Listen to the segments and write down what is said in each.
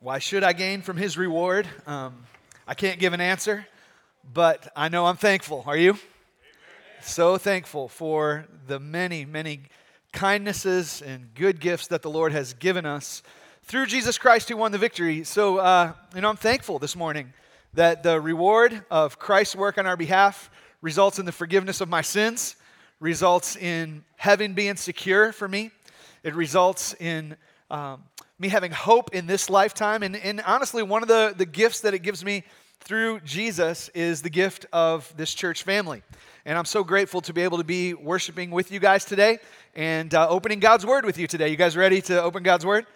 Why should I gain from his reward? Um, I can't give an answer, but I know I'm thankful. Are you? Amen. So thankful for the many, many kindnesses and good gifts that the Lord has given us through Jesus Christ who won the victory. So, uh, you know, I'm thankful this morning that the reward of Christ's work on our behalf results in the forgiveness of my sins, results in heaven being secure for me, it results in um, me having hope in this lifetime. And, and honestly, one of the, the gifts that it gives me through Jesus is the gift of this church family. And I'm so grateful to be able to be worshiping with you guys today and uh, opening God's Word with you today. You guys ready to open God's Word?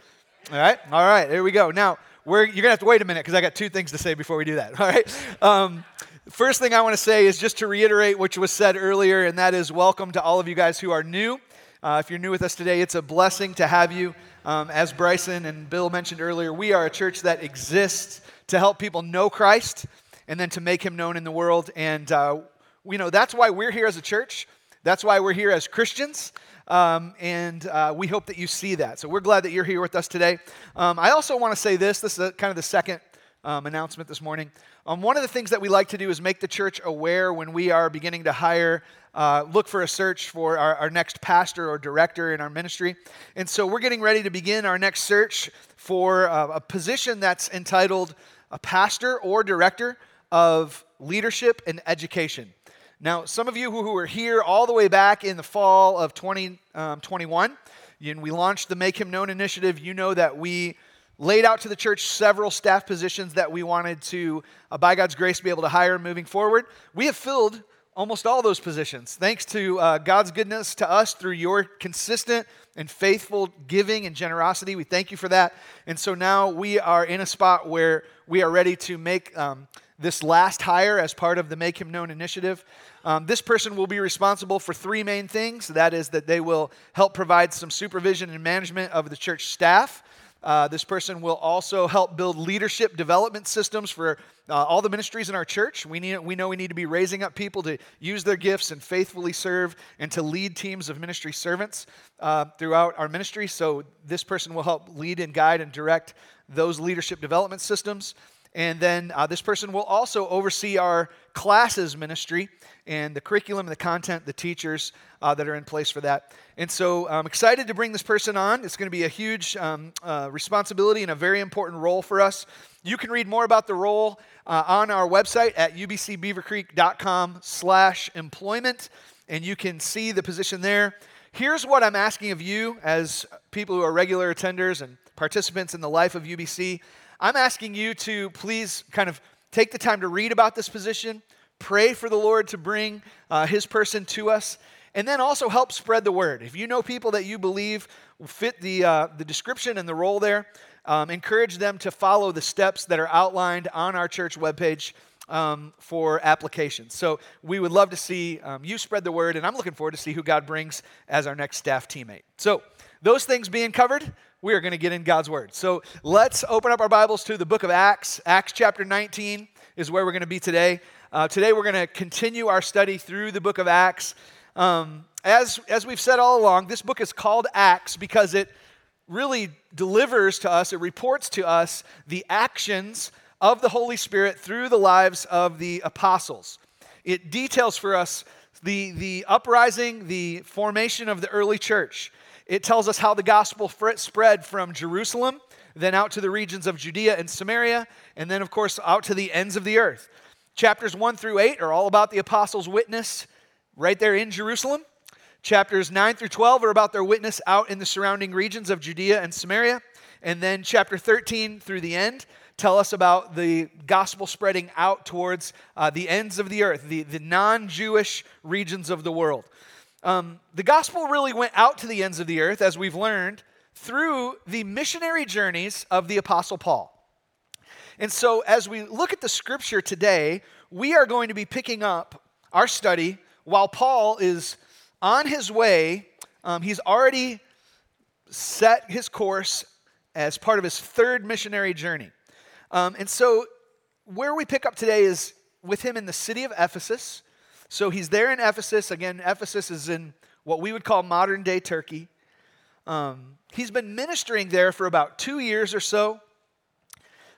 All right, all right, there we go. Now, we're, you're going to have to wait a minute because I got two things to say before we do that. All right. Um, first thing I want to say is just to reiterate what was said earlier, and that is welcome to all of you guys who are new. Uh, if you're new with us today, it's a blessing to have you. Um, as Bryson and Bill mentioned earlier, we are a church that exists to help people know Christ and then to make him known in the world. And, uh, you know, that's why we're here as a church. That's why we're here as Christians. Um, and uh, we hope that you see that. So we're glad that you're here with us today. Um, I also want to say this this is a, kind of the second um, announcement this morning. Um, one of the things that we like to do is make the church aware when we are beginning to hire uh, look for a search for our, our, next pastor or director in our ministry. And so we're getting ready to begin our next search for uh, a position that's entitled a pastor or director of leadership and education. Now, some of you who were here all the way back in the fall of 2021, um, and we launched the Make Him Known initiative, you know that we laid out to the church several staff positions that we wanted to, uh, by God's grace, be able to hire moving forward. We have filled almost all those positions. Thanks to uh, God's goodness to us through your consistent and faithful giving and generosity. We thank you for that. And so now we are in a spot where we are ready to make um, this last hire as part of the Make Him Known initiative. Um, this person will be responsible for three main things. That is, that they will help provide some supervision and management of the church staff. Uh, this person will also help build leadership development systems for uh, all the ministries in our church. We, need, we know we need to be raising up people to use their gifts and faithfully serve and to lead teams of ministry servants uh, throughout our ministry. So, this person will help lead and guide and direct those leadership development systems. And then uh, this person will also oversee our classes ministry and the curriculum, and the content, the teachers uh, that are in place for that. And so I'm excited to bring this person on. It's going to be a huge um, uh, responsibility and a very important role for us. You can read more about the role uh, on our website at ubcbeavercreek.com slash employment, and you can see the position there. Here's what I'm asking of you as people who are regular attenders and participants in the life of UBC. I'm asking you to please kind of take the time to read about this position, pray for the Lord to bring uh, his person to us, and then also help spread the word. If you know people that you believe fit the, uh, the description and the role there, um, encourage them to follow the steps that are outlined on our church webpage um, for applications. So we would love to see um, you spread the word, and I'm looking forward to see who God brings as our next staff teammate. So those things being covered, we are going to get in God's Word. So let's open up our Bibles to the book of Acts. Acts chapter 19 is where we're going to be today. Uh, today we're going to continue our study through the book of Acts. Um, as, as we've said all along, this book is called Acts because it really delivers to us, it reports to us the actions of the Holy Spirit through the lives of the apostles. It details for us the, the uprising, the formation of the early church. It tells us how the gospel spread from Jerusalem, then out to the regions of Judea and Samaria, and then, of course, out to the ends of the earth. Chapters 1 through 8 are all about the apostles' witness right there in Jerusalem. Chapters 9 through 12 are about their witness out in the surrounding regions of Judea and Samaria. And then chapter 13 through the end tell us about the gospel spreading out towards uh, the ends of the earth, the, the non Jewish regions of the world. Um, the gospel really went out to the ends of the earth, as we've learned, through the missionary journeys of the Apostle Paul. And so, as we look at the scripture today, we are going to be picking up our study while Paul is on his way. Um, he's already set his course as part of his third missionary journey. Um, and so, where we pick up today is with him in the city of Ephesus. So he's there in Ephesus. Again, Ephesus is in what we would call modern day Turkey. Um, he's been ministering there for about two years or so.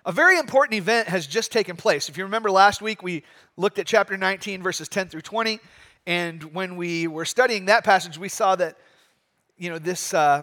A very important event has just taken place. If you remember last week, we looked at chapter 19, verses 10 through 20. And when we were studying that passage, we saw that, you know, this, uh,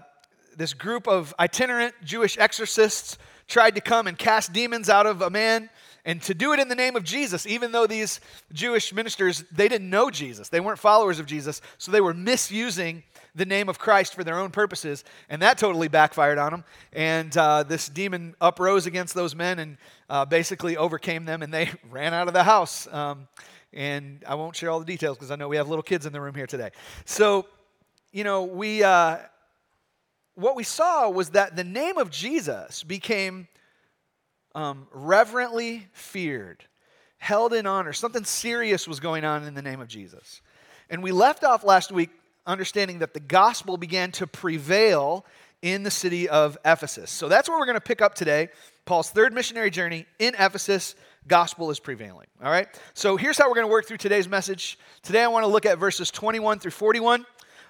this group of itinerant Jewish exorcists tried to come and cast demons out of a man and to do it in the name of Jesus, even though these Jewish ministers, they didn't know Jesus. They weren't followers of Jesus, so they were misusing the name of Christ for their own purposes, and that totally backfired on them. And uh, this demon uprose against those men and uh, basically overcame them, and they ran out of the house. Um, and I won't share all the details because I know we have little kids in the room here today. So, you know, we uh, what we saw was that the name of Jesus became um, reverently feared, held in honor. Something serious was going on in the name of Jesus. And we left off last week understanding that the gospel began to prevail in the city of Ephesus. So that's where we're going to pick up today. Paul's third missionary journey in Ephesus, gospel is prevailing. All right? So here's how we're going to work through today's message. Today I want to look at verses 21 through 41. Uh,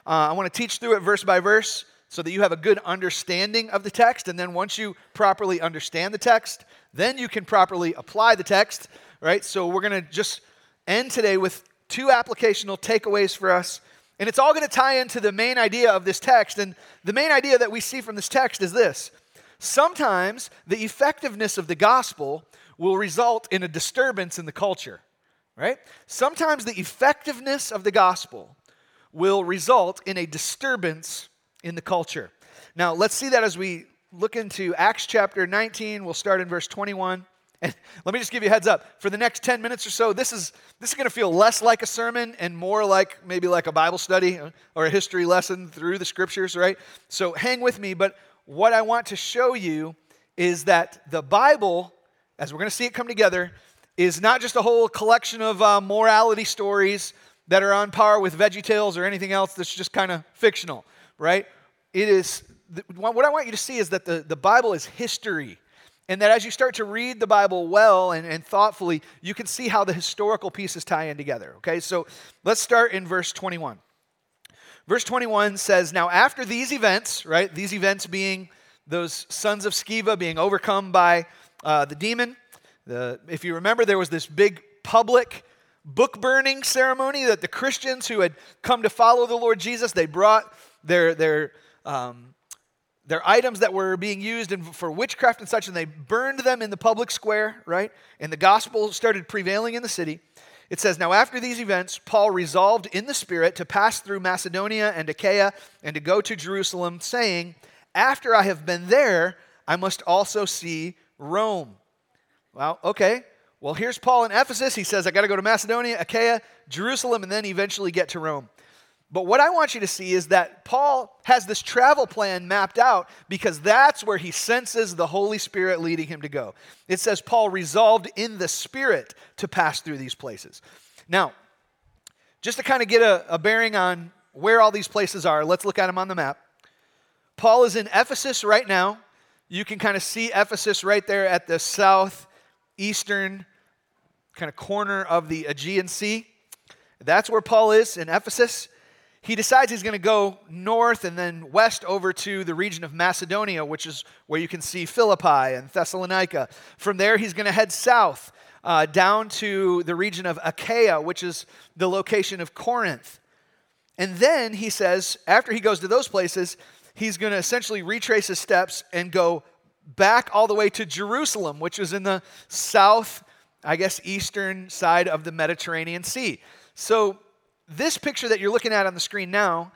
I want to teach through it verse by verse so that you have a good understanding of the text. And then once you properly understand the text, then you can properly apply the text, right? So we're going to just end today with two applicational takeaways for us. And it's all going to tie into the main idea of this text. And the main idea that we see from this text is this sometimes the effectiveness of the gospel will result in a disturbance in the culture, right? Sometimes the effectiveness of the gospel will result in a disturbance in the culture. Now, let's see that as we look into Acts chapter 19. We'll start in verse 21. And let me just give you a heads up. For the next 10 minutes or so, this is this is going to feel less like a sermon and more like maybe like a Bible study or a history lesson through the scriptures, right? So hang with me, but what I want to show you is that the Bible, as we're going to see it come together, is not just a whole collection of uh, morality stories that are on par with Veggie Tales or anything else that's just kind of fictional right? It is, what I want you to see is that the, the Bible is history. And that as you start to read the Bible well and, and thoughtfully, you can see how the historical pieces tie in together. Okay, so let's start in verse 21. Verse 21 says, Now after these events, right, these events being those sons of Sceva being overcome by uh, the demon, the, if you remember, there was this big public book burning ceremony that the Christians who had come to follow the Lord Jesus, they brought their, their, um, their items that were being used in, for witchcraft and such, and they burned them in the public square, right? And the gospel started prevailing in the city. It says, Now after these events, Paul resolved in the Spirit to pass through Macedonia and Achaia and to go to Jerusalem, saying, After I have been there, I must also see Rome. Well, okay. Well, here's Paul in Ephesus. He says, I got to go to Macedonia, Achaia, Jerusalem, and then eventually get to Rome. But what I want you to see is that Paul has this travel plan mapped out because that's where he senses the Holy Spirit leading him to go. It says Paul resolved in the Spirit to pass through these places. Now, just to kind of get a, a bearing on where all these places are, let's look at them on the map. Paul is in Ephesus right now. You can kind of see Ephesus right there at the southeastern kind of corner of the Aegean Sea. That's where Paul is in Ephesus he decides he's going to go north and then west over to the region of Macedonia, which is where you can see Philippi and Thessalonica. From there, he's going to head south uh, down to the region of Achaia, which is the location of Corinth. And then he says, after he goes to those places, he's going to essentially retrace his steps and go back all the way to Jerusalem, which is in the south, I guess, eastern side of the Mediterranean Sea. So this picture that you're looking at on the screen now,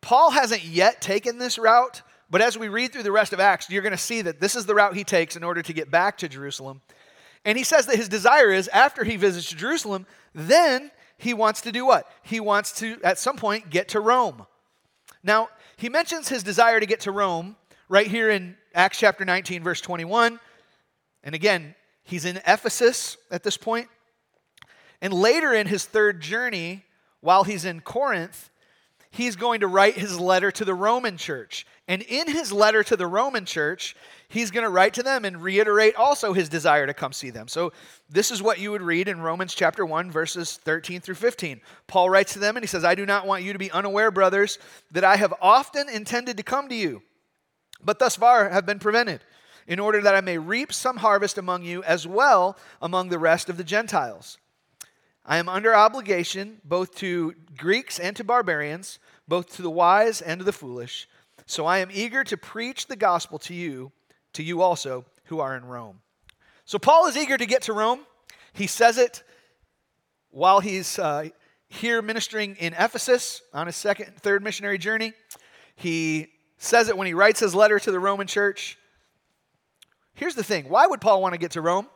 Paul hasn't yet taken this route, but as we read through the rest of Acts, you're going to see that this is the route he takes in order to get back to Jerusalem. And he says that his desire is after he visits Jerusalem, then he wants to do what? He wants to, at some point, get to Rome. Now, he mentions his desire to get to Rome right here in Acts chapter 19, verse 21. And again, he's in Ephesus at this point. And later in his third journey, while he's in Corinth, he's going to write his letter to the Roman church. And in his letter to the Roman church, he's going to write to them and reiterate also his desire to come see them. So, this is what you would read in Romans chapter 1, verses 13 through 15. Paul writes to them and he says, I do not want you to be unaware, brothers, that I have often intended to come to you, but thus far have been prevented in order that I may reap some harvest among you as well among the rest of the Gentiles. I am under obligation both to Greeks and to barbarians, both to the wise and to the foolish. So I am eager to preach the gospel to you, to you also who are in Rome. So Paul is eager to get to Rome. He says it while he's uh, here ministering in Ephesus on his second, third missionary journey. He says it when he writes his letter to the Roman church. Here's the thing why would Paul want to get to Rome?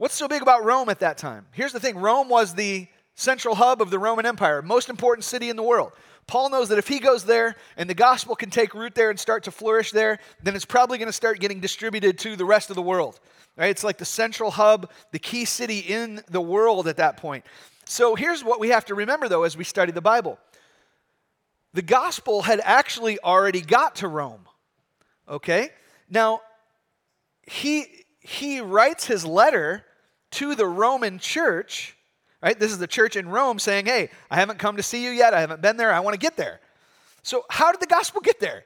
What's so big about Rome at that time? Here's the thing Rome was the central hub of the Roman Empire, most important city in the world. Paul knows that if he goes there and the gospel can take root there and start to flourish there, then it's probably going to start getting distributed to the rest of the world. Right? It's like the central hub, the key city in the world at that point. So here's what we have to remember, though, as we study the Bible the gospel had actually already got to Rome. Okay? Now, he, he writes his letter to the Roman church, right? This is the church in Rome saying, hey, I haven't come to see you yet. I haven't been there. I want to get there. So, how did the gospel get there?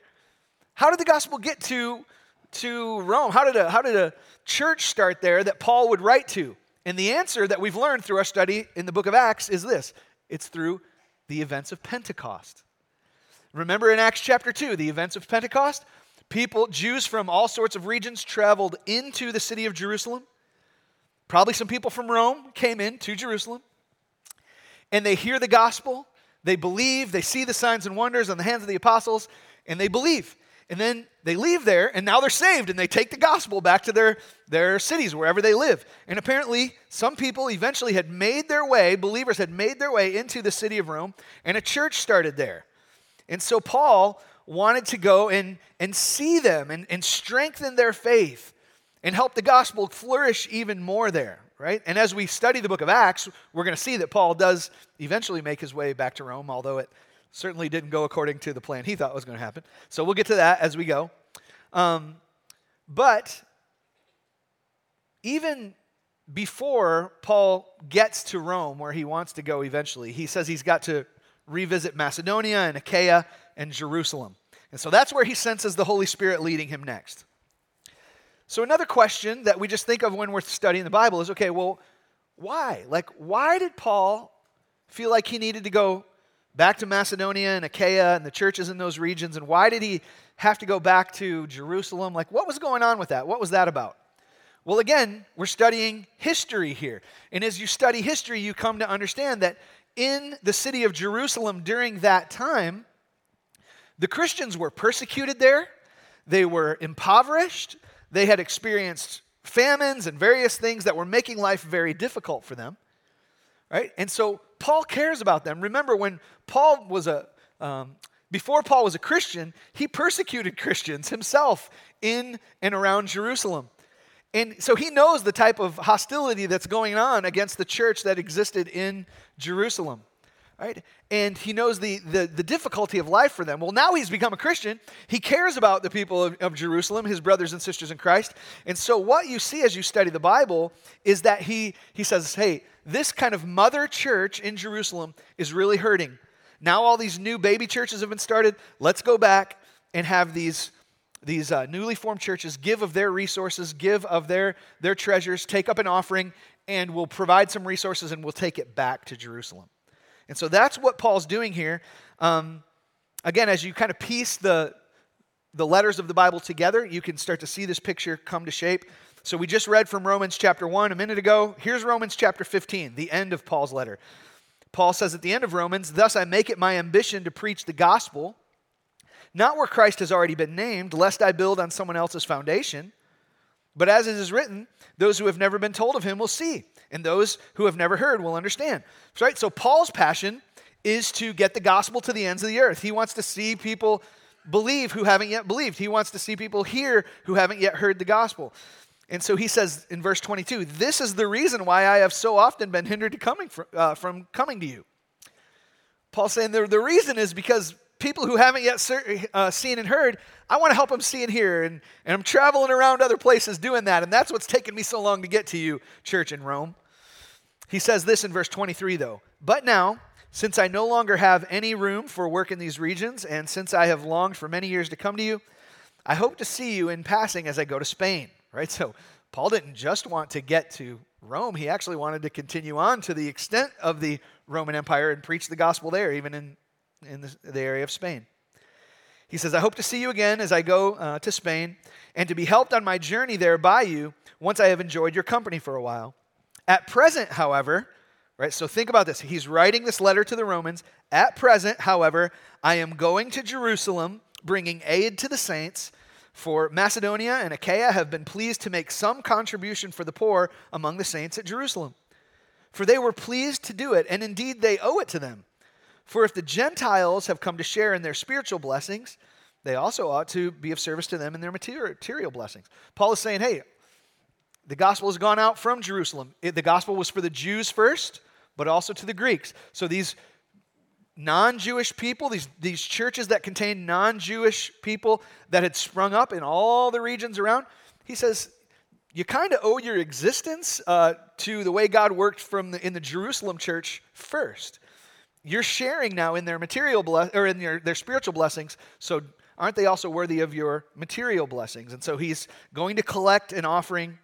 How did the gospel get to, to Rome? How did, a, how did a church start there that Paul would write to? And the answer that we've learned through our study in the book of Acts is this it's through the events of Pentecost. Remember in Acts chapter 2, the events of Pentecost? People, Jews from all sorts of regions, traveled into the city of Jerusalem. Probably some people from Rome came in to Jerusalem. And they hear the gospel, they believe, they see the signs and wonders on the hands of the apostles, and they believe. And then they leave there, and now they're saved, and they take the gospel back to their, their cities, wherever they live. And apparently, some people eventually had made their way, believers had made their way into the city of Rome, and a church started there. And so Paul wanted to go and, and see them and, and strengthen their faith and help the gospel flourish even more there, right? And as we study the book of Acts, we're going to see that Paul does eventually make his way back to Rome, although it certainly didn't go according to the plan he thought was going to happen. So we'll get to that as we go. Um, but even before Paul gets to Rome, where he wants to go eventually, he says he's got to revisit Macedonia and Achaia and Jerusalem. And so that's where he senses the Holy Spirit leading him next. So, another question that we just think of when we're studying the Bible is okay, well, why? Like, why did Paul feel like he needed to go back to Macedonia and Achaia and the churches in those regions? And why did he have to go back to Jerusalem? Like, what was going on with that? What was that about? Well, again, we're studying history here. And as you study history, you come to understand that in the city of Jerusalem during that time, the Christians were persecuted there, they were impoverished, they had experienced famines and various things that were making life very difficult for them. Right? And so Paul cares about them. Remember, when Paul was a, um, before Paul was a Christian, he persecuted Christians himself in and around Jerusalem. And so he knows the type of hostility that's going on against the church that existed in Jerusalem. Right? And he knows the, the, the, difficulty of life for them. Well, now he's become a Christian. He cares about the people of, of Jerusalem, his brothers and sisters in Christ. And so, what you see as you study the Bible is that he, he says, hey, this kind of mother church in Jerusalem is really hurting. Now, all these new baby churches have been started. Let's go back and have these, these uh, newly formed churches give of their resources, give of their, their treasures, take up an offering, and we'll provide some resources and we'll take it back to Jerusalem. And so that's what Paul's doing here. Um, again, as you kind of piece the, the letters of the Bible together, you can start to see this picture come to shape. So we just read from Romans chapter 1 a minute ago. Here's Romans chapter 15, the end of Paul's letter. Paul says at the end of Romans, Thus I make it my ambition to preach the gospel, not where Christ has already been named, lest I build on someone else's foundation. But as it is written, those who have never been told of him will see, and those who have never heard will understand. Right? So Paul's passion is to get the gospel to the ends of the earth. He wants to see people believe who haven't yet believed. He wants to see people hear who haven't yet heard the gospel. And so he says in verse 22, this is the reason why I have so often been hindered coming from, uh, from coming to you. Paul's saying the, the reason is because people who haven't yet uh, seen and heard, I want to help them see and hear. And, and I'm traveling around other places doing that. And that's what's taken me so long to get to you, church in Rome. He says this in verse 23, though. But now, since I no longer have any room for work in these regions, and since I have longed for many years to come to you, I hope to see you in passing as I go to Spain, right? So Paul didn't just want to get to Rome, he actually wanted to continue on to the extent of the Roman Empire and preach the gospel there, even in, in the, the area of Spain. He says, I hope to see you again as I go uh, to Spain and to be helped on my journey there by you once I have enjoyed your company for a while. At present, however, right, so think about this. He's writing this letter to the Romans. At present, however, I am going to Jerusalem, bringing aid to the saints. For Macedonia and Achaia have been pleased to make some contribution for the poor among the saints at Jerusalem. For they were pleased to do it, and indeed they owe it to them. For if the Gentiles have come to share in their spiritual blessings, they also ought to be of service to them in their material blessings. Paul is saying, hey, the gospel has gone out from Jerusalem. It, the gospel was for the Jews first, but also to the Greeks. So these non Jewish people, these, these churches that contained non Jewish people that had sprung up in all the regions around, he says, you kind of owe your existence uh, to the way God worked from the, in the Jerusalem church first. You're sharing now in their material or in your, their spiritual blessings. So aren't they also worthy of your material blessings? And so he's going to collect an offering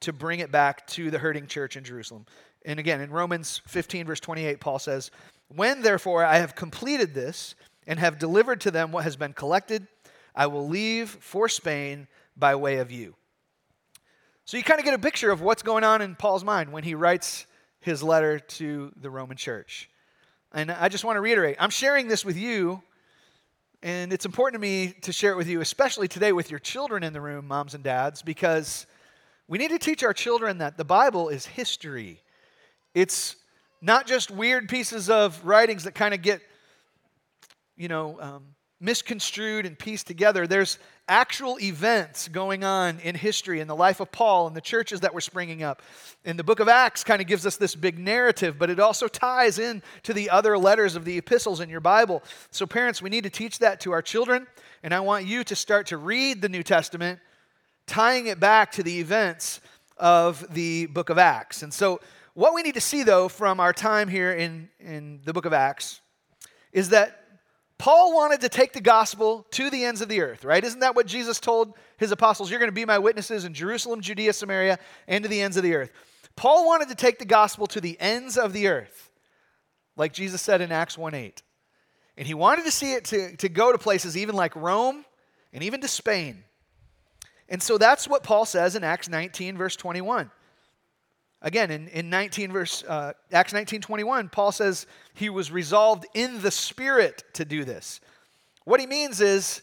to bring it back to the hurting church in Jerusalem. And again, in Romans 15, verse 28, Paul says, When therefore I have completed this and have delivered to them what has been collected, I will leave for Spain by way of you. So you kind of get a picture of what's going on in Paul's mind when he writes his letter to the Roman church. And I just want to reiterate I'm sharing this with you, and it's important to me to share it with you, especially today with your children in the room, moms and dads, because we need to teach our children that the Bible is history. It's not just weird pieces of writings that kind of get, you know, um, misconstrued and pieced together. There's actual events going on in history in the life of Paul and the churches that were springing up. And the book of Acts kind of gives us this big narrative, but it also ties in to the other letters of the epistles in your Bible. So, parents, we need to teach that to our children. And I want you to start to read the New Testament tying it back to the events of the book of Acts. And so, what we need to see, though, from our time here in, in the book of Acts is that Paul wanted to take the gospel to the ends of the earth, right? Isn't that what Jesus told his apostles? You're going to be my witnesses in Jerusalem, Judea, Samaria, and to the ends of the earth. Paul wanted to take the gospel to the ends of the earth, like Jesus said in Acts 1 8. And he wanted to see it to, to go to places even like Rome and even to Spain. And so that's what Paul says in Acts 19, verse 21. Again, in, in 19 verse, uh, Acts 19, 21, Paul says he was resolved in the Spirit to do this. What he means is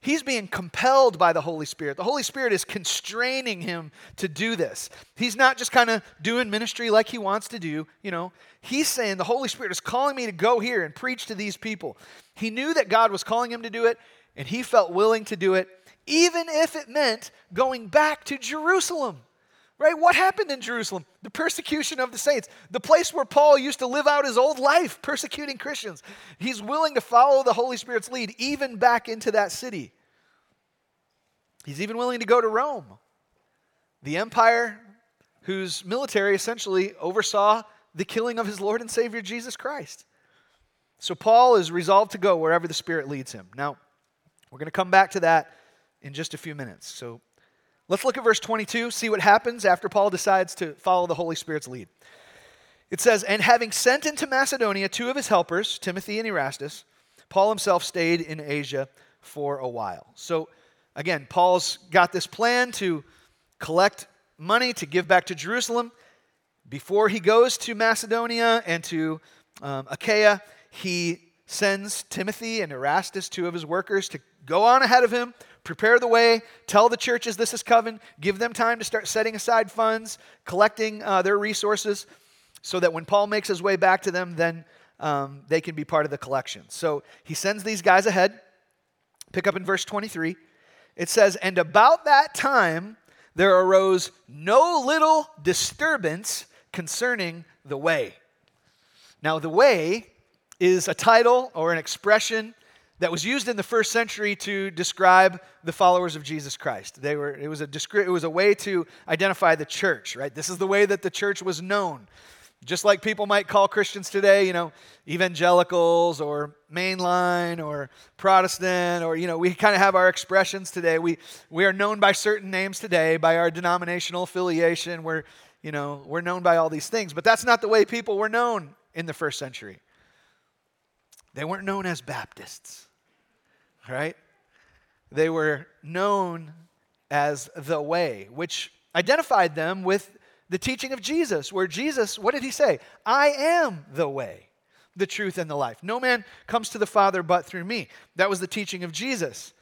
he's being compelled by the Holy Spirit. The Holy Spirit is constraining him to do this. He's not just kind of doing ministry like he wants to do, you know. He's saying the Holy Spirit is calling me to go here and preach to these people. He knew that God was calling him to do it, and he felt willing to do it even if it meant going back to Jerusalem. Right? What happened in Jerusalem? The persecution of the saints, the place where Paul used to live out his old life, persecuting Christians. He's willing to follow the Holy Spirit's lead, even back into that city. He's even willing to go to Rome, the empire whose military essentially oversaw the killing of his Lord and Savior Jesus Christ. So Paul is resolved to go wherever the Spirit leads him. Now, we're going to come back to that in just a few minutes. So let's look at verse 22, see what happens after Paul decides to follow the Holy Spirit's lead. It says, And having sent into Macedonia two of his helpers, Timothy and Erastus, Paul himself stayed in Asia for a while. So again, Paul's got this plan to collect money to give back to Jerusalem. Before he goes to Macedonia and to um, Achaia, he sends Timothy and Erastus, two of his workers, to go on ahead of him prepare the way, tell the churches this is coming, give them time to start setting aside funds, collecting uh, their resources, so that when Paul makes his way back to them, then um, they can be part of the collection. So he sends these guys ahead. Pick up in verse 23. It says, And about that time there arose no little disturbance concerning the way. Now, the way is a title or an expression that was used in the first century to describe the followers of Jesus Christ. They were, it, was a descri- it was a way to identify the church, right? This is the way that the church was known. Just like people might call Christians today, you know, evangelicals or mainline or Protestant, or, you know, we kind of have our expressions today. We, we are known by certain names today, by our denominational affiliation. We're, you know, we're known by all these things. But that's not the way people were known in the first century. They weren't known as Baptists, right? They were known as the way, which identified them with the teaching of Jesus, where Jesus, what did he say? I am the way, the truth, and the life. No man comes to the Father but through me. That was the teaching of Jesus.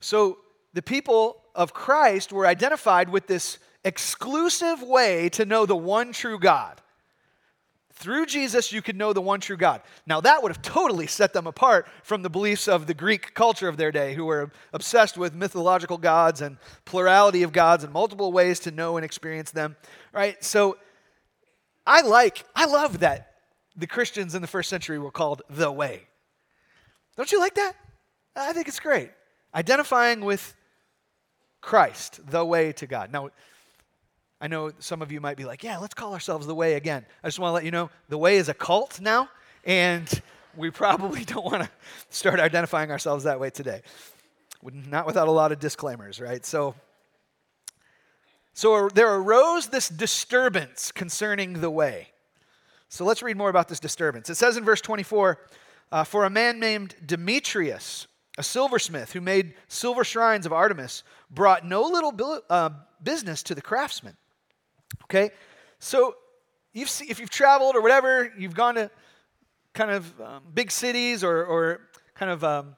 So the people of Christ were identified with this exclusive way to know the one true God. Through Jesus, you could know the one true God. Now, that would have totally set them apart from the beliefs of the Greek culture of their day, who were obsessed with mythological gods and plurality of gods and multiple ways to know and experience them. Right? So, I like, I love that the Christians in the first century were called the way. Don't you like that? I think it's great. Identifying with Christ, the way to God. Now, I know some of you might be like, yeah, let's call ourselves the way again. I just want to let you know the way is a cult now, and we probably don't want to start identifying ourselves that way today. Not without a lot of disclaimers, right? So, so there arose this disturbance concerning the way. So let's read more about this disturbance. It says in verse 24 uh, For a man named Demetrius, a silversmith who made silver shrines of Artemis, brought no little uh, business to the craftsmen. Okay? So you've see, if you've traveled or whatever, you've gone to kind of um, big cities or, or kind of um,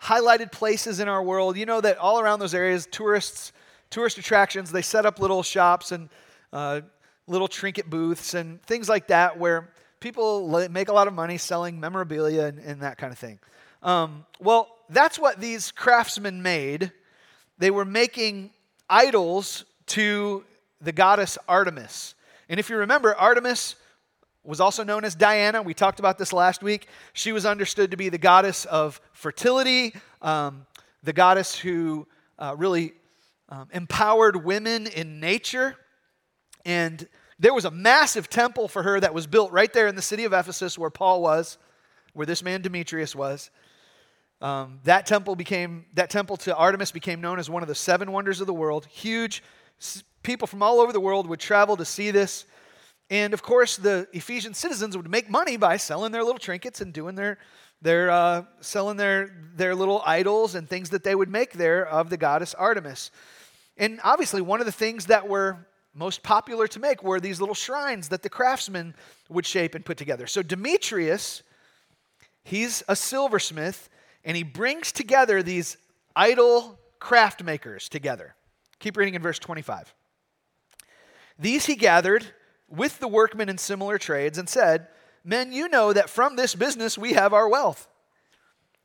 highlighted places in our world, you know that all around those areas, tourists, tourist attractions, they set up little shops and uh, little trinket booths and things like that where people make a lot of money selling memorabilia and, and that kind of thing. Um, well, that's what these craftsmen made. They were making idols to the goddess Artemis. And if you remember, Artemis was also known as Diana. We talked about this last week. She was understood to be the goddess of fertility, um, the goddess who uh, really um, empowered women in nature. And there was a massive temple for her that was built right there in the city of Ephesus where Paul was, where this man Demetrius was. Um, that temple became that temple to Artemis became known as one of the seven wonders of the world. Huge, people from all over the world would travel to see this. And of course, the Ephesian citizens would make money by selling their little trinkets and doing their, their uh, selling their, their little idols and things that they would make there of the goddess Artemis. And obviously, one of the things that were most popular to make were these little shrines that the craftsmen would shape and put together. So Demetrius, he's a silversmith, and he brings together these idol craft makers together. Keep reading in verse 25. These he gathered with the workmen in similar trades and said, Men, you know that from this business we have our wealth.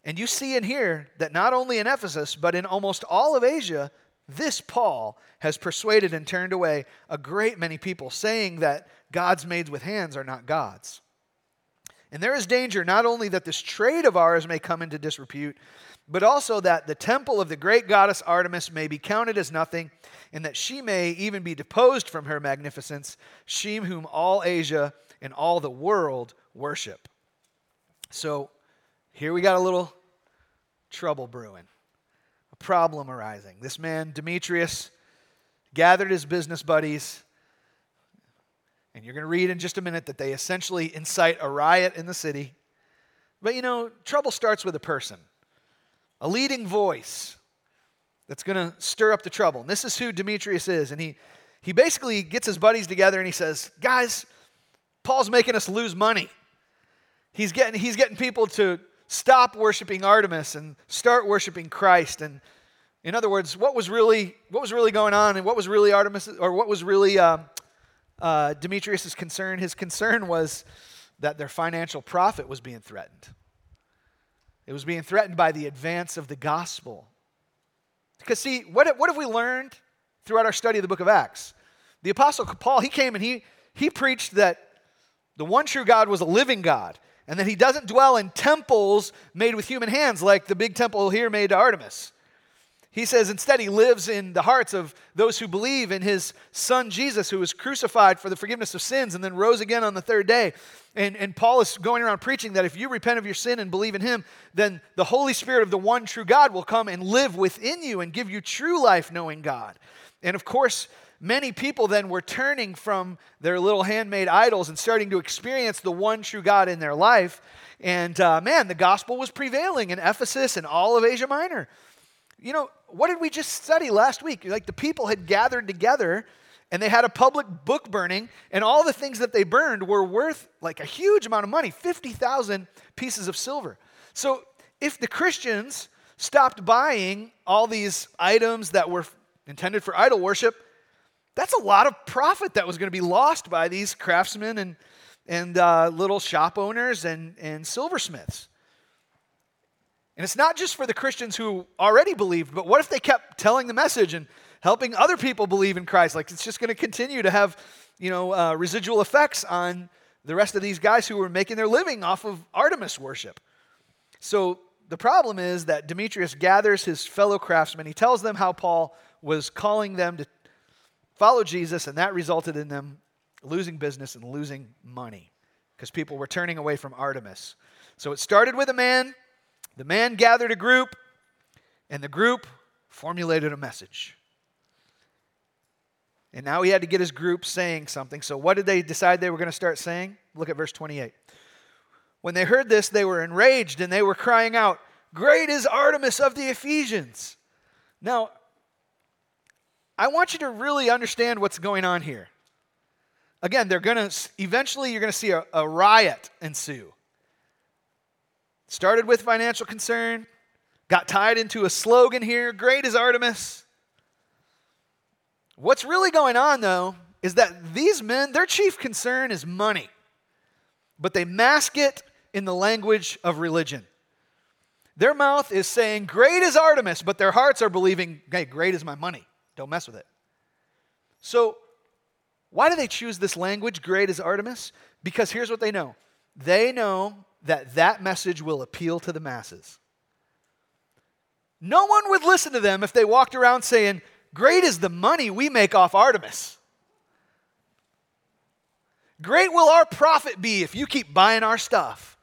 And you see and hear that not only in Ephesus, but in almost all of Asia, this Paul has persuaded and turned away a great many people, saying that gods made with hands are not gods. And there is danger not only that this trade of ours may come into disrepute, but also that the temple of the great goddess Artemis may be counted as nothing, and that she may even be deposed from her magnificence, she whom all Asia and all the world worship. So here we got a little trouble brewing, a problem arising. This man, Demetrius, gathered his business buddies, and you're going to read in just a minute that they essentially incite a riot in the city. But you know, trouble starts with a person a leading voice that's going to stir up the trouble. And this is who Demetrius is. And he, he basically gets his buddies together and he says, Guys, Paul's making us lose money. He's getting, he's getting people to stop worshiping Artemis and start worshiping Christ. And in other words, what was really, what was really going on and what was really Artemis, or what was really uh, uh, Demetrius' concern? His concern was that their financial profit was being threatened. It was being threatened by the advance of the gospel. Because, see, what, what have we learned throughout our study of the book of Acts? The Apostle Paul, he came and he, he preached that the one true God was a living God and that he doesn't dwell in temples made with human hands like the big temple here made to Artemis. He says instead he lives in the hearts of those who believe in his son Jesus, who was crucified for the forgiveness of sins and then rose again on the third day. And, and Paul is going around preaching that if you repent of your sin and believe in him, then the Holy Spirit of the one true God will come and live within you and give you true life knowing God. And of course, many people then were turning from their little handmade idols and starting to experience the one true God in their life. And uh, man, the gospel was prevailing in Ephesus and all of Asia Minor. You know, what did we just study last week? Like the people had gathered together and they had a public book burning, and all the things that they burned were worth like a huge amount of money 50,000 pieces of silver. So if the Christians stopped buying all these items that were intended for idol worship, that's a lot of profit that was going to be lost by these craftsmen and, and uh, little shop owners and, and silversmiths. And it's not just for the Christians who already believed, but what if they kept telling the message and helping other people believe in Christ? Like it's just going to continue to have, you know, uh, residual effects on the rest of these guys who were making their living off of Artemis worship. So the problem is that Demetrius gathers his fellow craftsmen. He tells them how Paul was calling them to follow Jesus, and that resulted in them losing business and losing money because people were turning away from Artemis. So it started with a man the man gathered a group, and the group formulated a message. And now he had to get his group saying something. So, what did they decide they were going to start saying? Look at verse 28. When they heard this, they were enraged and they were crying out, Great is Artemis of the Ephesians. Now, I want you to really understand what's going on here. Again, they're going to, eventually, you're going to see a, a riot ensue. Started with financial concern, got tied into a slogan here great as Artemis. What's really going on, though, is that these men, their chief concern is money, but they mask it in the language of religion. Their mouth is saying, Great is Artemis, but their hearts are believing, Hey, great is my money. Don't mess with it. So, why do they choose this language, great as Artemis? Because here's what they know they know that that message will appeal to the masses. No one would listen to them if they walked around saying, Great is the money we make off Artemis. Great will our profit be if you keep buying our stuff.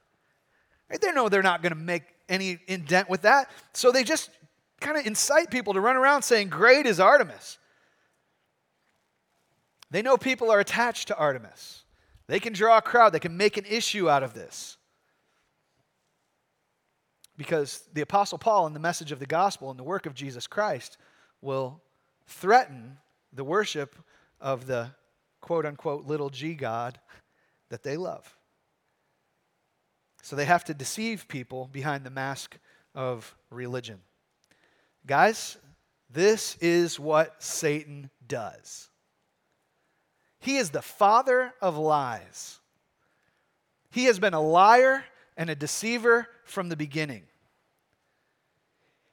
They know they're not going to make any indent with that. So they just kind of incite people to run around saying, Great is Artemis. They know people are attached to Artemis. They can draw a crowd, they can make an issue out of this because the Apostle Paul, and the message of the gospel and the work of Jesus Christ, will threaten the worship of the quote unquote little g God that they love. So they have to deceive people behind the mask of religion. Guys, this is what Satan does. He is the father of lies. He has been a liar and a deceiver from the beginning.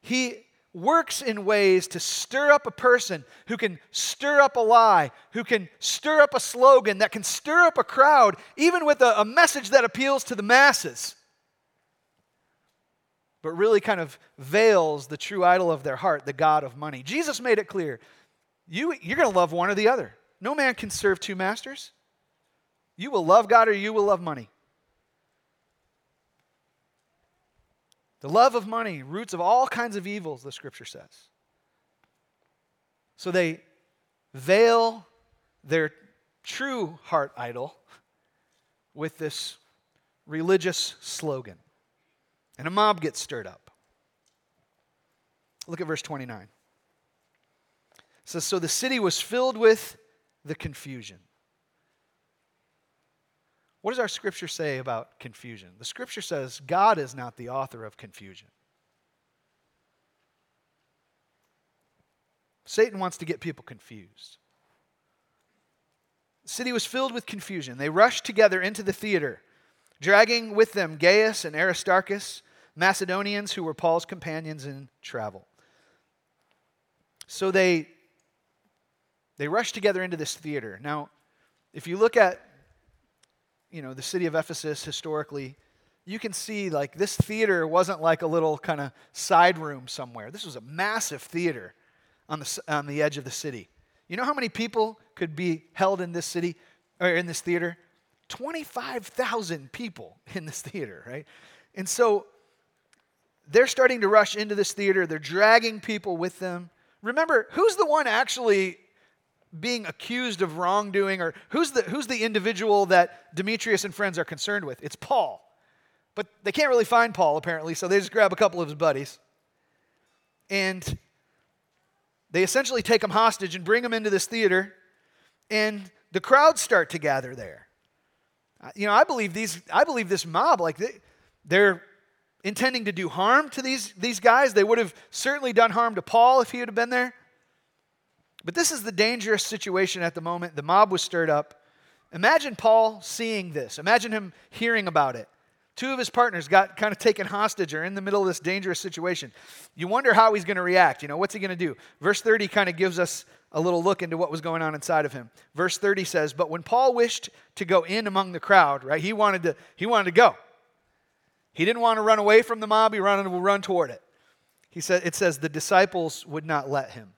He works in ways to stir up a person who can stir up a lie, who can stir up a slogan, that can stir up a crowd, even with a, a message that appeals to the masses, but really kind of veils the true idol of their heart, the God of money. Jesus made it clear you, you're going to love one or the other. No man can serve two masters. You will love God or you will love money. The love of money, roots of all kinds of evils, the scripture says. So they veil their true heart idol with this religious slogan. And a mob gets stirred up. Look at verse 29. It says, So the city was filled with the confusion. What does our scripture say about confusion? The scripture says God is not the author of confusion. Satan wants to get people confused. The city was filled with confusion. They rushed together into the theater, dragging with them Gaius and Aristarchus, Macedonians who were Paul's companions in travel. So they they rushed together into this theater. Now, if you look at you know, the city of Ephesus historically, you can see like this theater wasn't like a little kind of side room somewhere. This was a massive theater on the, on the edge of the city. You know how many people could be held in this city or in this theater? 25,000 people in this theater, right? And so they're starting to rush into this theater. They're dragging people with them. Remember, who's the one actually being accused of wrongdoing or who's the who's the individual that Demetrius and friends are concerned with? It's Paul. But they can't really find Paul apparently, so they just grab a couple of his buddies. And they essentially take him hostage and bring him into this theater and the crowds start to gather there. You know, I believe these I believe this mob like they, they're intending to do harm to these, these guys. They would have certainly done harm to Paul if he would have been there. But this is the dangerous situation at the moment. The mob was stirred up. Imagine Paul seeing this. Imagine him hearing about it. Two of his partners got kind of taken hostage or in the middle of this dangerous situation. You wonder how he's going to react. You know, what's he going to do? Verse 30 kind of gives us a little look into what was going on inside of him. Verse 30 says, "But when Paul wished to go in among the crowd, right? He wanted to he wanted to go. He didn't want to run away from the mob, he wanted to run toward it. He said, it says the disciples would not let him.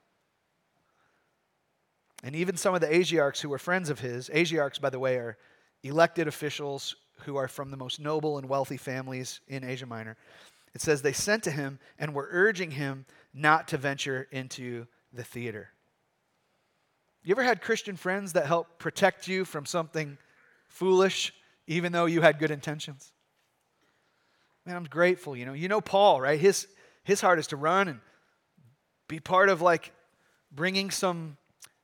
And even some of the Asiarchs who were friends of his, Asiarchs, by the way, are elected officials who are from the most noble and wealthy families in Asia Minor. It says they sent to him and were urging him not to venture into the theater. You ever had Christian friends that help protect you from something foolish, even though you had good intentions? Man, I'm grateful. You know, you know Paul, right? His his heart is to run and be part of like bringing some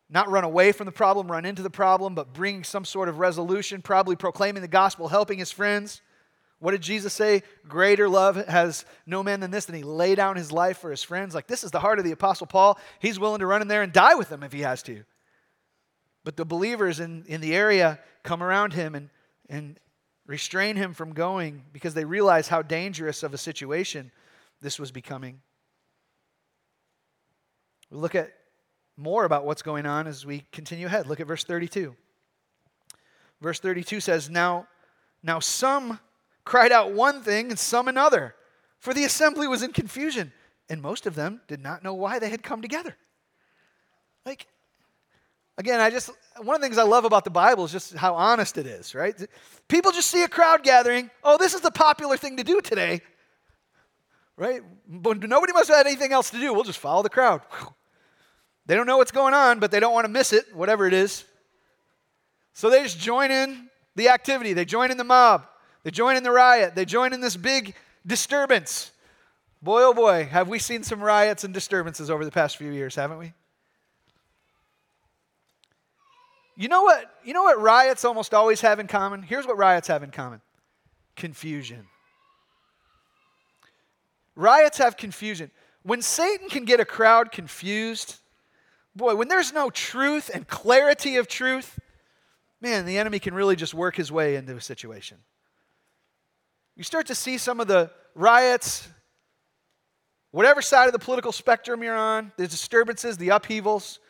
not run away from the problem, run into the problem, but bring some sort of resolution, probably proclaiming the gospel, helping his friends. What did Jesus say? Greater love has no man than this, and he lay down his life for his friends. Like, this is the heart of the Apostle Paul. He's willing to run in there and die with them if he has to. But the believers in, in the area come around him and, and restrain him from going because they realize how dangerous of a situation this was becoming. We look at more about what's going on as we continue ahead. Look at verse 32. Verse 32 says, Now, now some cried out one thing and some another, for the assembly was in confusion, and most of them did not know why they had come together. Like, Again, I just, one of the things I love about the Bible is just how honest it is, right? People just see a crowd gathering. Oh, this is the popular thing to do today, right? But nobody must have had anything else to do. We'll just follow the crowd. They don't know what's going on, but they don't want to miss it, whatever it is. So they just join in the activity. They join in the mob. They join in the riot. They join in this big disturbance. Boy, oh boy, have we seen some riots and disturbances over the past few years, haven't we? You know what? You know what riots almost always have in common? Here's what riots have in common. Confusion. Riots have confusion. When Satan can get a crowd confused, boy, when there's no truth and clarity of truth, man, the enemy can really just work his way into a situation. You start to see some of the riots, whatever side of the political spectrum you're on, the disturbances, the upheavals,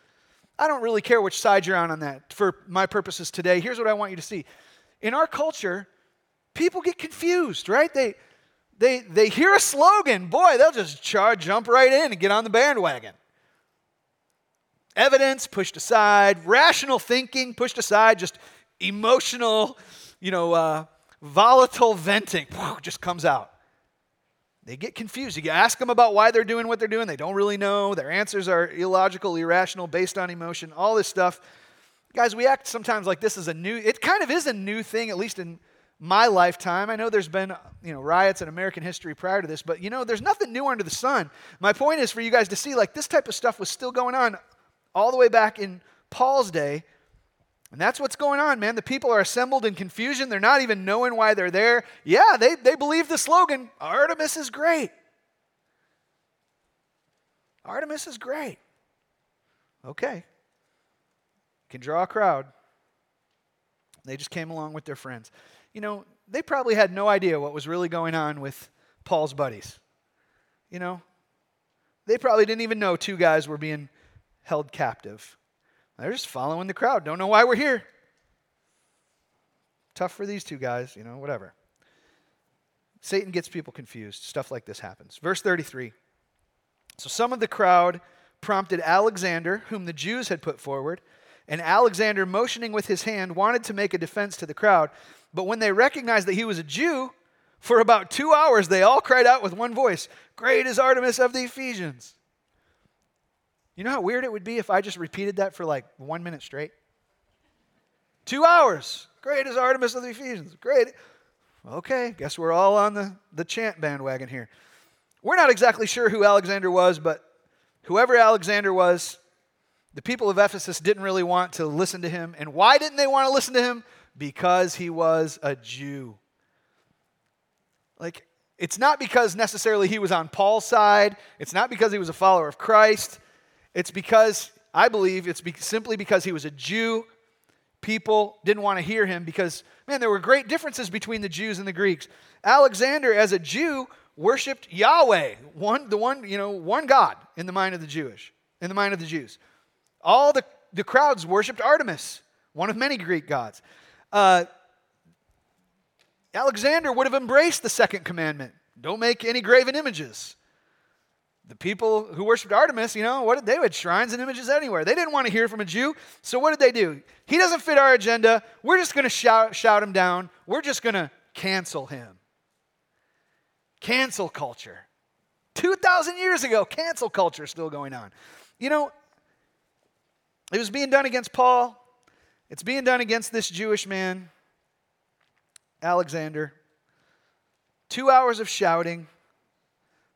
I don't really care which side you're on on that for my purposes today. Here's what I want you to see. In our culture, people get confused, right? They, they, they hear a slogan, boy, they'll just charge, jump right in and get on the bandwagon. Evidence pushed aside, rational thinking pushed aside, just emotional, you know, uh, volatile venting just comes out. They get confused. You ask them about why they're doing what they're doing, they don't really know. Their answers are illogical, irrational, based on emotion, all this stuff. Guys, we act sometimes like this is a new, it kind of is a new thing, at least in my lifetime. I know there's been, you know, riots in American history prior to this, but you know, there's nothing new under the sun. My point is for you guys to see like this type of stuff was still going on all the way back in Paul's day. And that's what's going on, man. The people are assembled in confusion. They're not even knowing why they're there. Yeah, they, they believe the slogan Artemis is great. Artemis is great. Okay. Can draw a crowd. They just came along with their friends. You know, they probably had no idea what was really going on with Paul's buddies. You know, they probably didn't even know two guys were being held captive. They're just following the crowd. Don't know why we're here. Tough for these two guys, you know, whatever. Satan gets people confused. Stuff like this happens. Verse 33. So some of the crowd prompted Alexander, whom the Jews had put forward, and Alexander, motioning with his hand, wanted to make a defense to the crowd. But when they recognized that he was a Jew, for about two hours they all cried out with one voice, Great is Artemis of the Ephesians. You know how weird it would be if I just repeated that for like one minute straight? Two hours. Great is Artemis of the Ephesians. Great. Okay, guess we're all on the, the chant bandwagon here. We're not exactly sure who Alexander was, but whoever Alexander was, the people of Ephesus didn't really want to listen to him. And why didn't they want to listen to him? Because he was a Jew. Like, it's not because necessarily he was on Paul's side, it's not because he was a follower of Christ. It's because, I believe, it's be- simply because he was a Jew. People didn't want to hear him because, man, there were great differences between the Jews and the Greeks. Alexander, as a Jew, worshiped Yahweh, one, the one, you know, one God in the mind of the Jewish, in the mind of the Jews. All the, the crowds worshiped Artemis, one of many Greek gods. Uh, Alexander would have embraced the second commandment don't make any graven images. The people who worshiped Artemis, you know, what did they had shrines and images anywhere. They didn't want to hear from a Jew. So what did they do? He doesn't fit our agenda. We're just going to shout, shout him down. We're just going to cancel him. Cancel culture. 2,000 years ago, cancel culture still going on. You know, it was being done against Paul, it's being done against this Jewish man, Alexander. Two hours of shouting.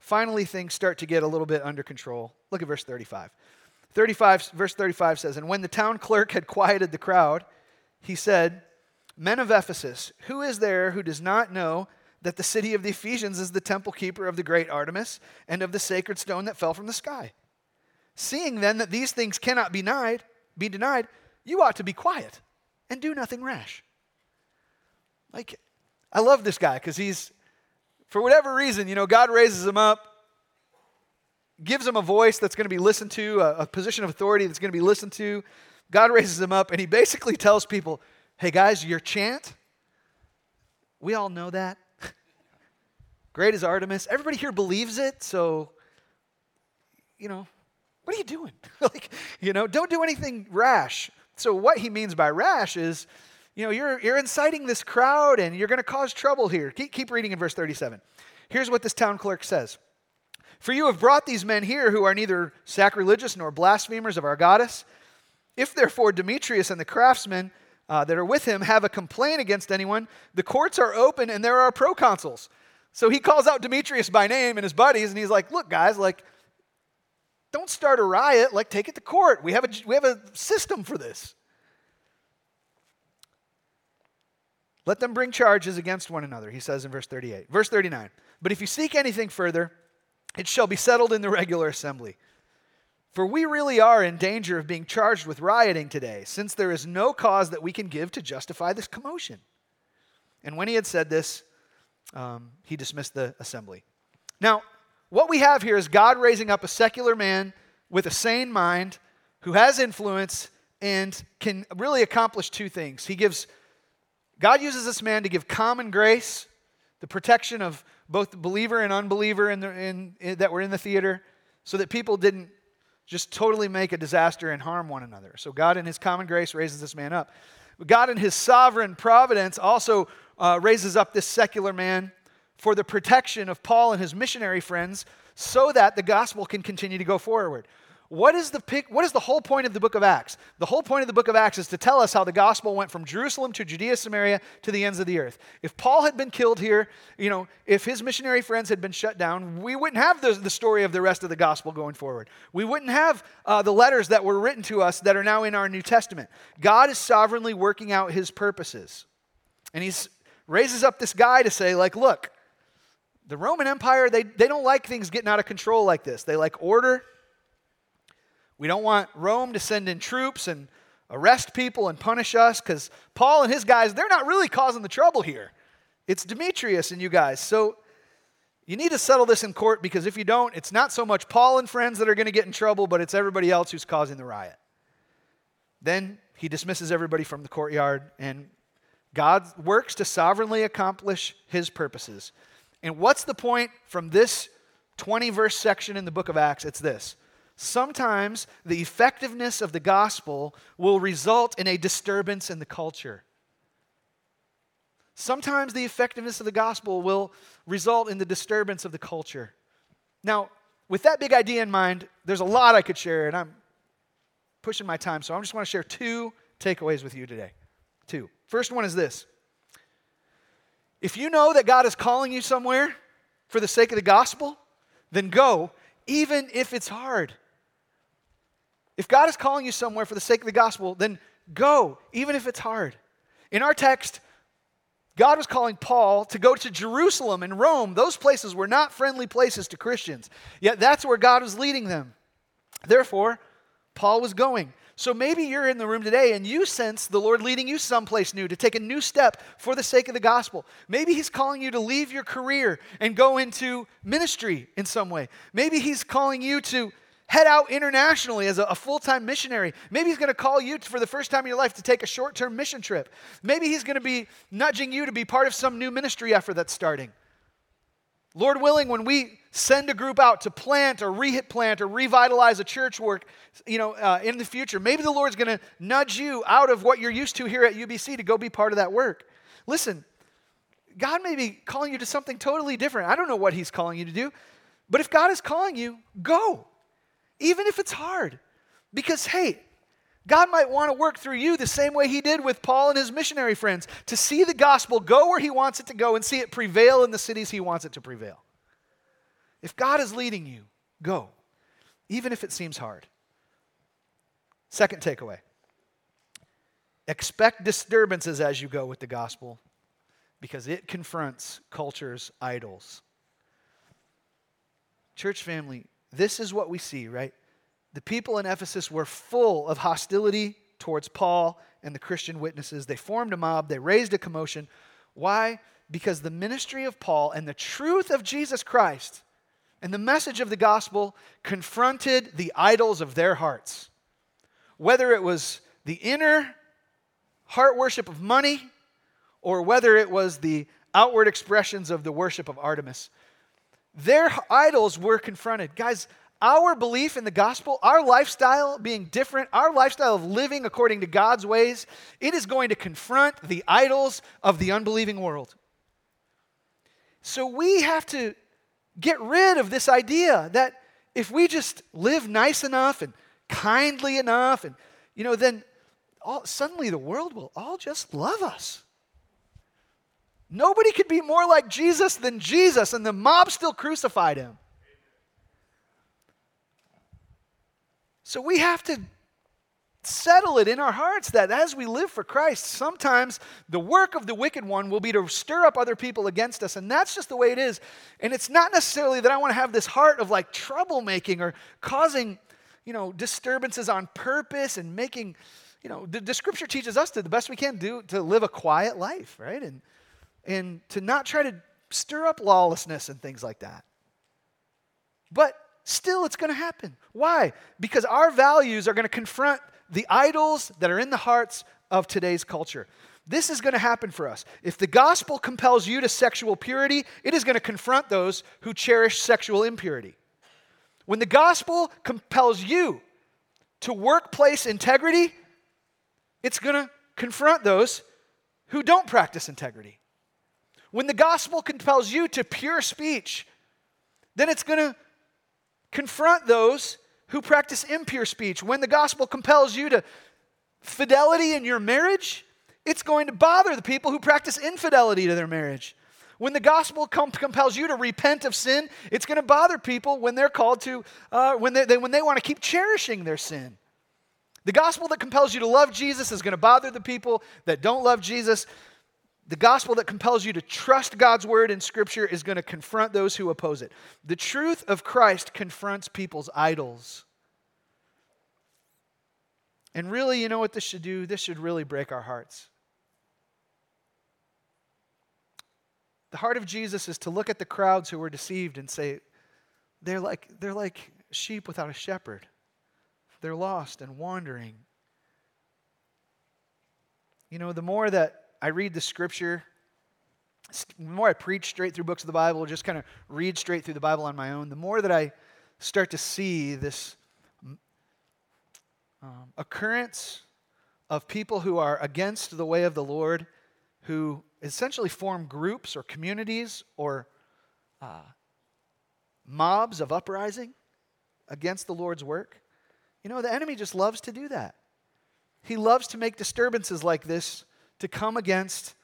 Finally, things start to get a little bit under control. Look at verse 35. 35 verse 35 says, And when the town clerk had quieted the crowd, he said, Men of Ephesus, who is there who does not know that the city of the Ephesians is the temple keeper of the great Artemis and of the sacred stone that fell from the sky? Seeing then that these things cannot be denied, be denied, you ought to be quiet and do nothing rash. Like, I love this guy because he's, for whatever reason, you know, God raises him up, gives him a voice that's going to be listened to, a, a position of authority that's going to be listened to. God raises him up, and he basically tells people, hey guys, your chant, we all know that. Great as Artemis. Everybody here believes it, so, you know, what are you doing? like, you know, don't do anything rash. So, what he means by rash is, you know, you're, you're inciting this crowd and you're going to cause trouble here. Keep, keep reading in verse 37. Here's what this town clerk says For you have brought these men here who are neither sacrilegious nor blasphemers of our goddess. If therefore Demetrius and the craftsmen uh, that are with him have a complaint against anyone, the courts are open and there are proconsuls. So he calls out Demetrius by name and his buddies, and he's like, Look, guys, like, don't start a riot, like take it to court. We have a, we have a system for this. Let them bring charges against one another, he says in verse 38. Verse 39. But if you seek anything further, it shall be settled in the regular assembly. For we really are in danger of being charged with rioting today, since there is no cause that we can give to justify this commotion. And when he had said this, um, he dismissed the assembly. Now, what we have here is God raising up a secular man with a sane mind who has influence and can really accomplish two things. He gives, God uses this man to give common grace, the protection of both the believer and unbeliever in the, in, in, that were in the theater, so that people didn't just totally make a disaster and harm one another. So God, in His common grace, raises this man up. But God, in His sovereign providence, also uh, raises up this secular man for the protection of Paul and his missionary friends so that the gospel can continue to go forward. What is, the what is the whole point of the book of Acts? The whole point of the book of Acts is to tell us how the gospel went from Jerusalem to Judea, Samaria, to the ends of the earth. If Paul had been killed here, you know, if his missionary friends had been shut down, we wouldn't have the, the story of the rest of the gospel going forward. We wouldn't have uh, the letters that were written to us that are now in our New Testament. God is sovereignly working out his purposes. And he raises up this guy to say, like, look, the Roman Empire, they, they don't like things getting out of control like this. They like order. We don't want Rome to send in troops and arrest people and punish us because Paul and his guys, they're not really causing the trouble here. It's Demetrius and you guys. So you need to settle this in court because if you don't, it's not so much Paul and friends that are going to get in trouble, but it's everybody else who's causing the riot. Then he dismisses everybody from the courtyard, and God works to sovereignly accomplish his purposes. And what's the point from this 20 verse section in the book of Acts? It's this. Sometimes the effectiveness of the gospel will result in a disturbance in the culture. Sometimes the effectiveness of the gospel will result in the disturbance of the culture. Now, with that big idea in mind, there's a lot I could share, and I'm pushing my time, so I just want to share two takeaways with you today. Two. First one is this If you know that God is calling you somewhere for the sake of the gospel, then go, even if it's hard. If God is calling you somewhere for the sake of the gospel, then go, even if it's hard. In our text, God was calling Paul to go to Jerusalem and Rome. Those places were not friendly places to Christians, yet that's where God was leading them. Therefore, Paul was going. So maybe you're in the room today and you sense the Lord leading you someplace new to take a new step for the sake of the gospel. Maybe He's calling you to leave your career and go into ministry in some way. Maybe He's calling you to head out internationally as a, a full time missionary. Maybe he's going to call you for the first time in your life to take a short term mission trip. Maybe he's going to be nudging you to be part of some new ministry effort that's starting. Lord willing, when we send a group out to plant or replant or revitalize a church work, you know, uh, in the future, maybe the Lord's going to nudge you out of what you're used to here at UBC to go be part of that work. Listen, God may be calling you to something totally different. I don't know what He's calling you to do, but if God is calling you, go even if it's hard. Because, hey, God might want to work through you the same way He did with Paul and his missionary friends to see the gospel go where He wants it to go and see it prevail in the cities He wants it to prevail. If God is leading you, go, even if it seems hard. Second takeaway expect disturbances as you go with the gospel because it confronts culture's idols. Church family, this is what we see, right? The people in Ephesus were full of hostility towards Paul and the Christian witnesses. They formed a mob, they raised a commotion. Why? Because the ministry of Paul and the truth of Jesus Christ and the message of the gospel confronted the idols of their hearts. Whether it was the inner heart worship of money or whether it was the outward expressions of the worship of Artemis. Their idols were confronted. Guys, our belief in the gospel, our lifestyle being different, our lifestyle of living according to God's ways, it is going to confront the idols of the unbelieving world. So we have to get rid of this idea that if we just live nice enough and kindly enough and you know then all, suddenly the world will all just love us. Nobody could be more like Jesus than Jesus, and the mob still crucified him. So we have to settle it in our hearts that as we live for Christ, sometimes the work of the wicked one will be to stir up other people against us. And that's just the way it is. And it's not necessarily that I want to have this heart of like troublemaking or causing, you know, disturbances on purpose and making, you know, the, the scripture teaches us to the best we can do to live a quiet life, right? And and to not try to stir up lawlessness and things like that. But still, it's going to happen. Why? Because our values are going to confront the idols that are in the hearts of today's culture. This is going to happen for us. If the gospel compels you to sexual purity, it is going to confront those who cherish sexual impurity. When the gospel compels you to workplace integrity, it's going to confront those who don't practice integrity. When the gospel compels you to pure speech, then it's going to confront those who practice impure speech. When the gospel compels you to fidelity in your marriage, it's going to bother the people who practice infidelity to their marriage. When the gospel com- compels you to repent of sin, it's going to bother people when they're called to, uh, when, they, they, when they want to keep cherishing their sin. The gospel that compels you to love Jesus is going to bother the people that don't love Jesus. The gospel that compels you to trust God's word in Scripture is going to confront those who oppose it. The truth of Christ confronts people's idols. And really, you know what this should do? This should really break our hearts. The heart of Jesus is to look at the crowds who were deceived and say, they're like, they're like sheep without a shepherd. They're lost and wandering. You know, the more that I read the scripture the more I preach straight through books of the Bible, just kind of read straight through the Bible on my own, the more that I start to see this um, occurrence of people who are against the way of the Lord, who essentially form groups or communities or uh, mobs of uprising against the Lord's work. You know, the enemy just loves to do that. He loves to make disturbances like this to come against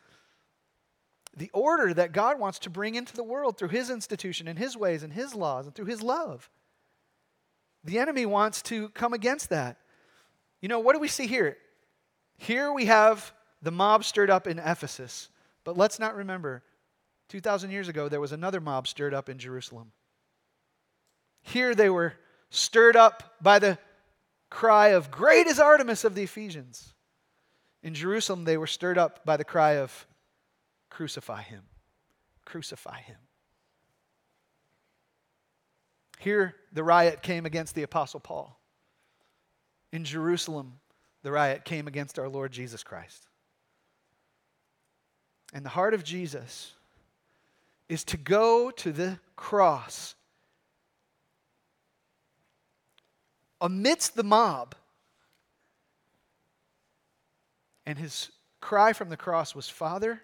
the order that God wants to bring into the world through His institution and His ways and His laws and through His love. The enemy wants to come against that. You know, what do we see here? Here we have the mob stirred up in Ephesus, but let's not remember 2,000 years ago there was another mob stirred up in Jerusalem. Here they were stirred up by the cry of, Great is Artemis of the Ephesians. In Jerusalem, they were stirred up by the cry of, Crucify him, crucify him. Here, the riot came against the Apostle Paul. In Jerusalem, the riot came against our Lord Jesus Christ. And the heart of Jesus is to go to the cross amidst the mob. And his cry from the cross was, Father,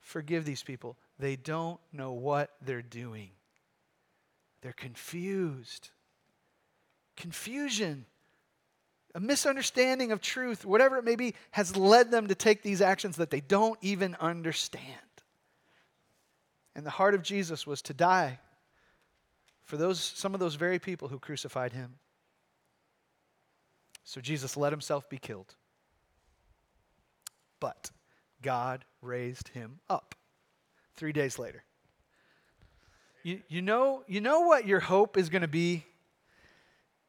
forgive these people. They don't know what they're doing. They're confused. Confusion, a misunderstanding of truth, whatever it may be, has led them to take these actions that they don't even understand. And the heart of Jesus was to die for those, some of those very people who crucified him. So Jesus let himself be killed. But God raised him up three days later. You, you, know, you know what your hope is going to be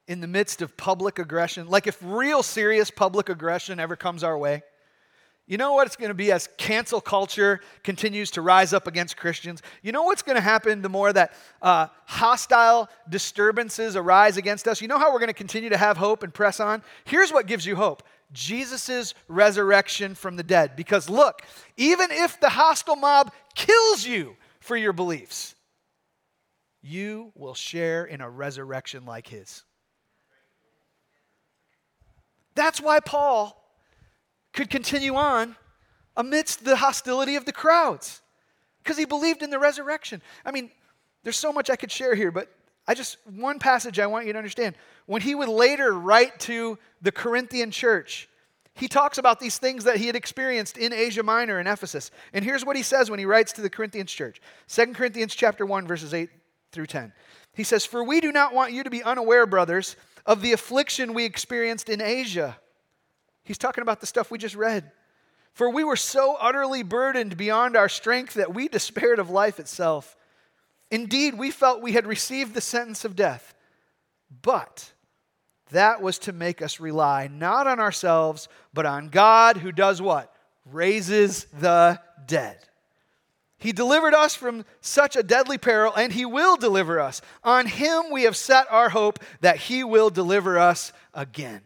in the midst of public aggression? Like if real serious public aggression ever comes our way, you know what it's going to be as cancel culture continues to rise up against Christians? You know what's going to happen the more that uh, hostile disturbances arise against us? You know how we're going to continue to have hope and press on? Here's what gives you hope Jesus' resurrection from the dead. Because look, even if the hostile mob kills you for your beliefs, you will share in a resurrection like his. That's why Paul could continue on amidst the hostility of the crowds because he believed in the resurrection. I mean, there's so much I could share here, but I just, one passage I want you to understand. When he would later write to the Corinthian church, he talks about these things that he had experienced in Asia Minor and Ephesus. And here's what he says when he writes to the Corinthians church. 2 Corinthians chapter 1 verses 8 through 10. He says, "For we do not want you to be unaware, brothers, of the affliction we experienced in Asia." He's talking about the stuff we just read. For we were so utterly burdened beyond our strength that we despaired of life itself. Indeed, we felt we had received the sentence of death. But that was to make us rely not on ourselves, but on God who does what? Raises the dead. He delivered us from such a deadly peril, and He will deliver us. On Him we have set our hope that He will deliver us again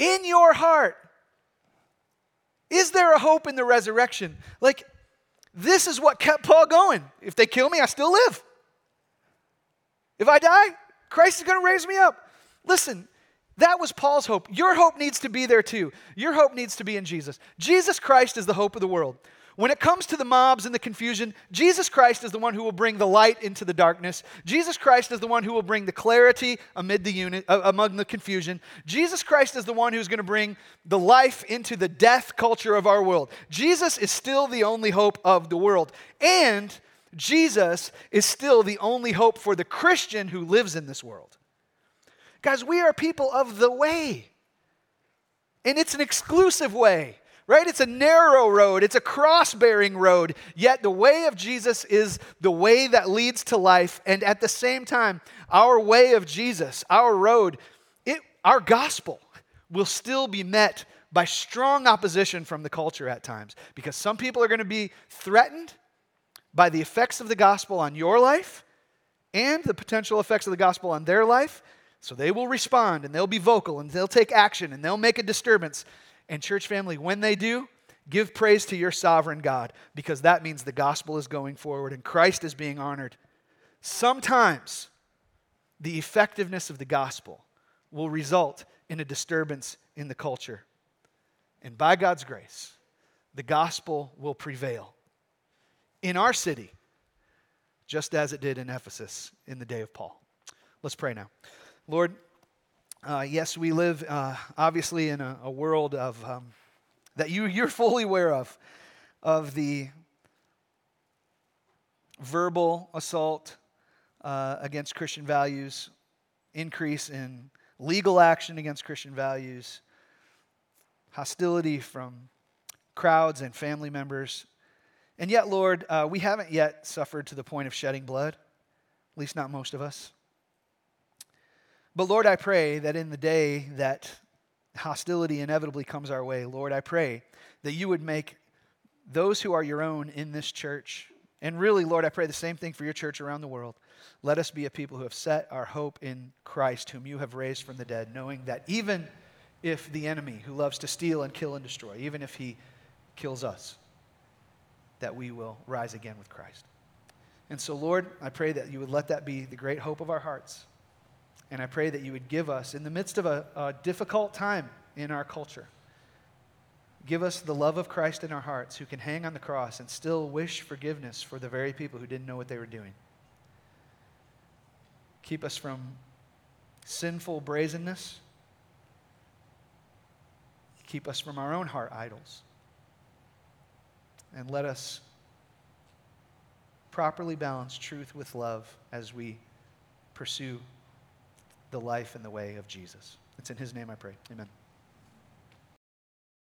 in your heart, is there a hope in the resurrection? Like, this is what kept Paul going. If they kill me, I still live. If I die, Christ is going to raise me up. Listen, that was Paul's hope. Your hope needs to be there too. Your hope needs to be in Jesus. Jesus Christ is the hope of the world. When it comes to the mobs and the confusion, Jesus Christ is the one who will bring the light into the darkness. Jesus Christ is the one who will bring the clarity amid the unit, uh, among the confusion. Jesus Christ is the one who's going to bring the life into the death culture of our world. Jesus is still the only hope of the world. And Jesus is still the only hope for the Christian who lives in this world. Guys, we are people of the way. And it's an exclusive way right? It's a narrow road, it's a cross bearing road. Yet the way of Jesus is the way that leads to life. And at the same time, our way of Jesus, our road, it, our gospel will still be met by strong opposition from the culture at times because some people are going to be threatened by the effects of the gospel on your life and the potential effects of the gospel on their life. So they will respond and they'll be vocal and they'll take action and they'll make a disturbance. And, church family, when they do, Give praise to your sovereign God because that means the gospel is going forward and Christ is being honored. Sometimes the effectiveness of the gospel will result in a disturbance in the culture. And by God's grace, the gospel will prevail in our city, just as it did in Ephesus in the day of Paul. Let's pray now. Lord, uh, yes, we live uh, obviously in a, a world of um, that you, you're fully aware of, of the verbal assault uh, against Christian values, increase in legal action against Christian values, hostility from crowds and family members. And yet, Lord, uh, we haven't yet suffered to the point of shedding blood, at least not most of us. But Lord, I pray that in the day that hostility inevitably comes our way, Lord, I pray that you would make those who are your own in this church, and really, Lord, I pray the same thing for your church around the world. Let us be a people who have set our hope in Christ, whom you have raised from the dead, knowing that even if the enemy who loves to steal and kill and destroy, even if he kills us, that we will rise again with Christ. And so, Lord, I pray that you would let that be the great hope of our hearts. And I pray that you would give us, in the midst of a, a difficult time in our culture, give us the love of Christ in our hearts who can hang on the cross and still wish forgiveness for the very people who didn't know what they were doing. Keep us from sinful brazenness. Keep us from our own heart idols. And let us properly balance truth with love as we pursue the life and the way of Jesus. It's in his name I pray. Amen.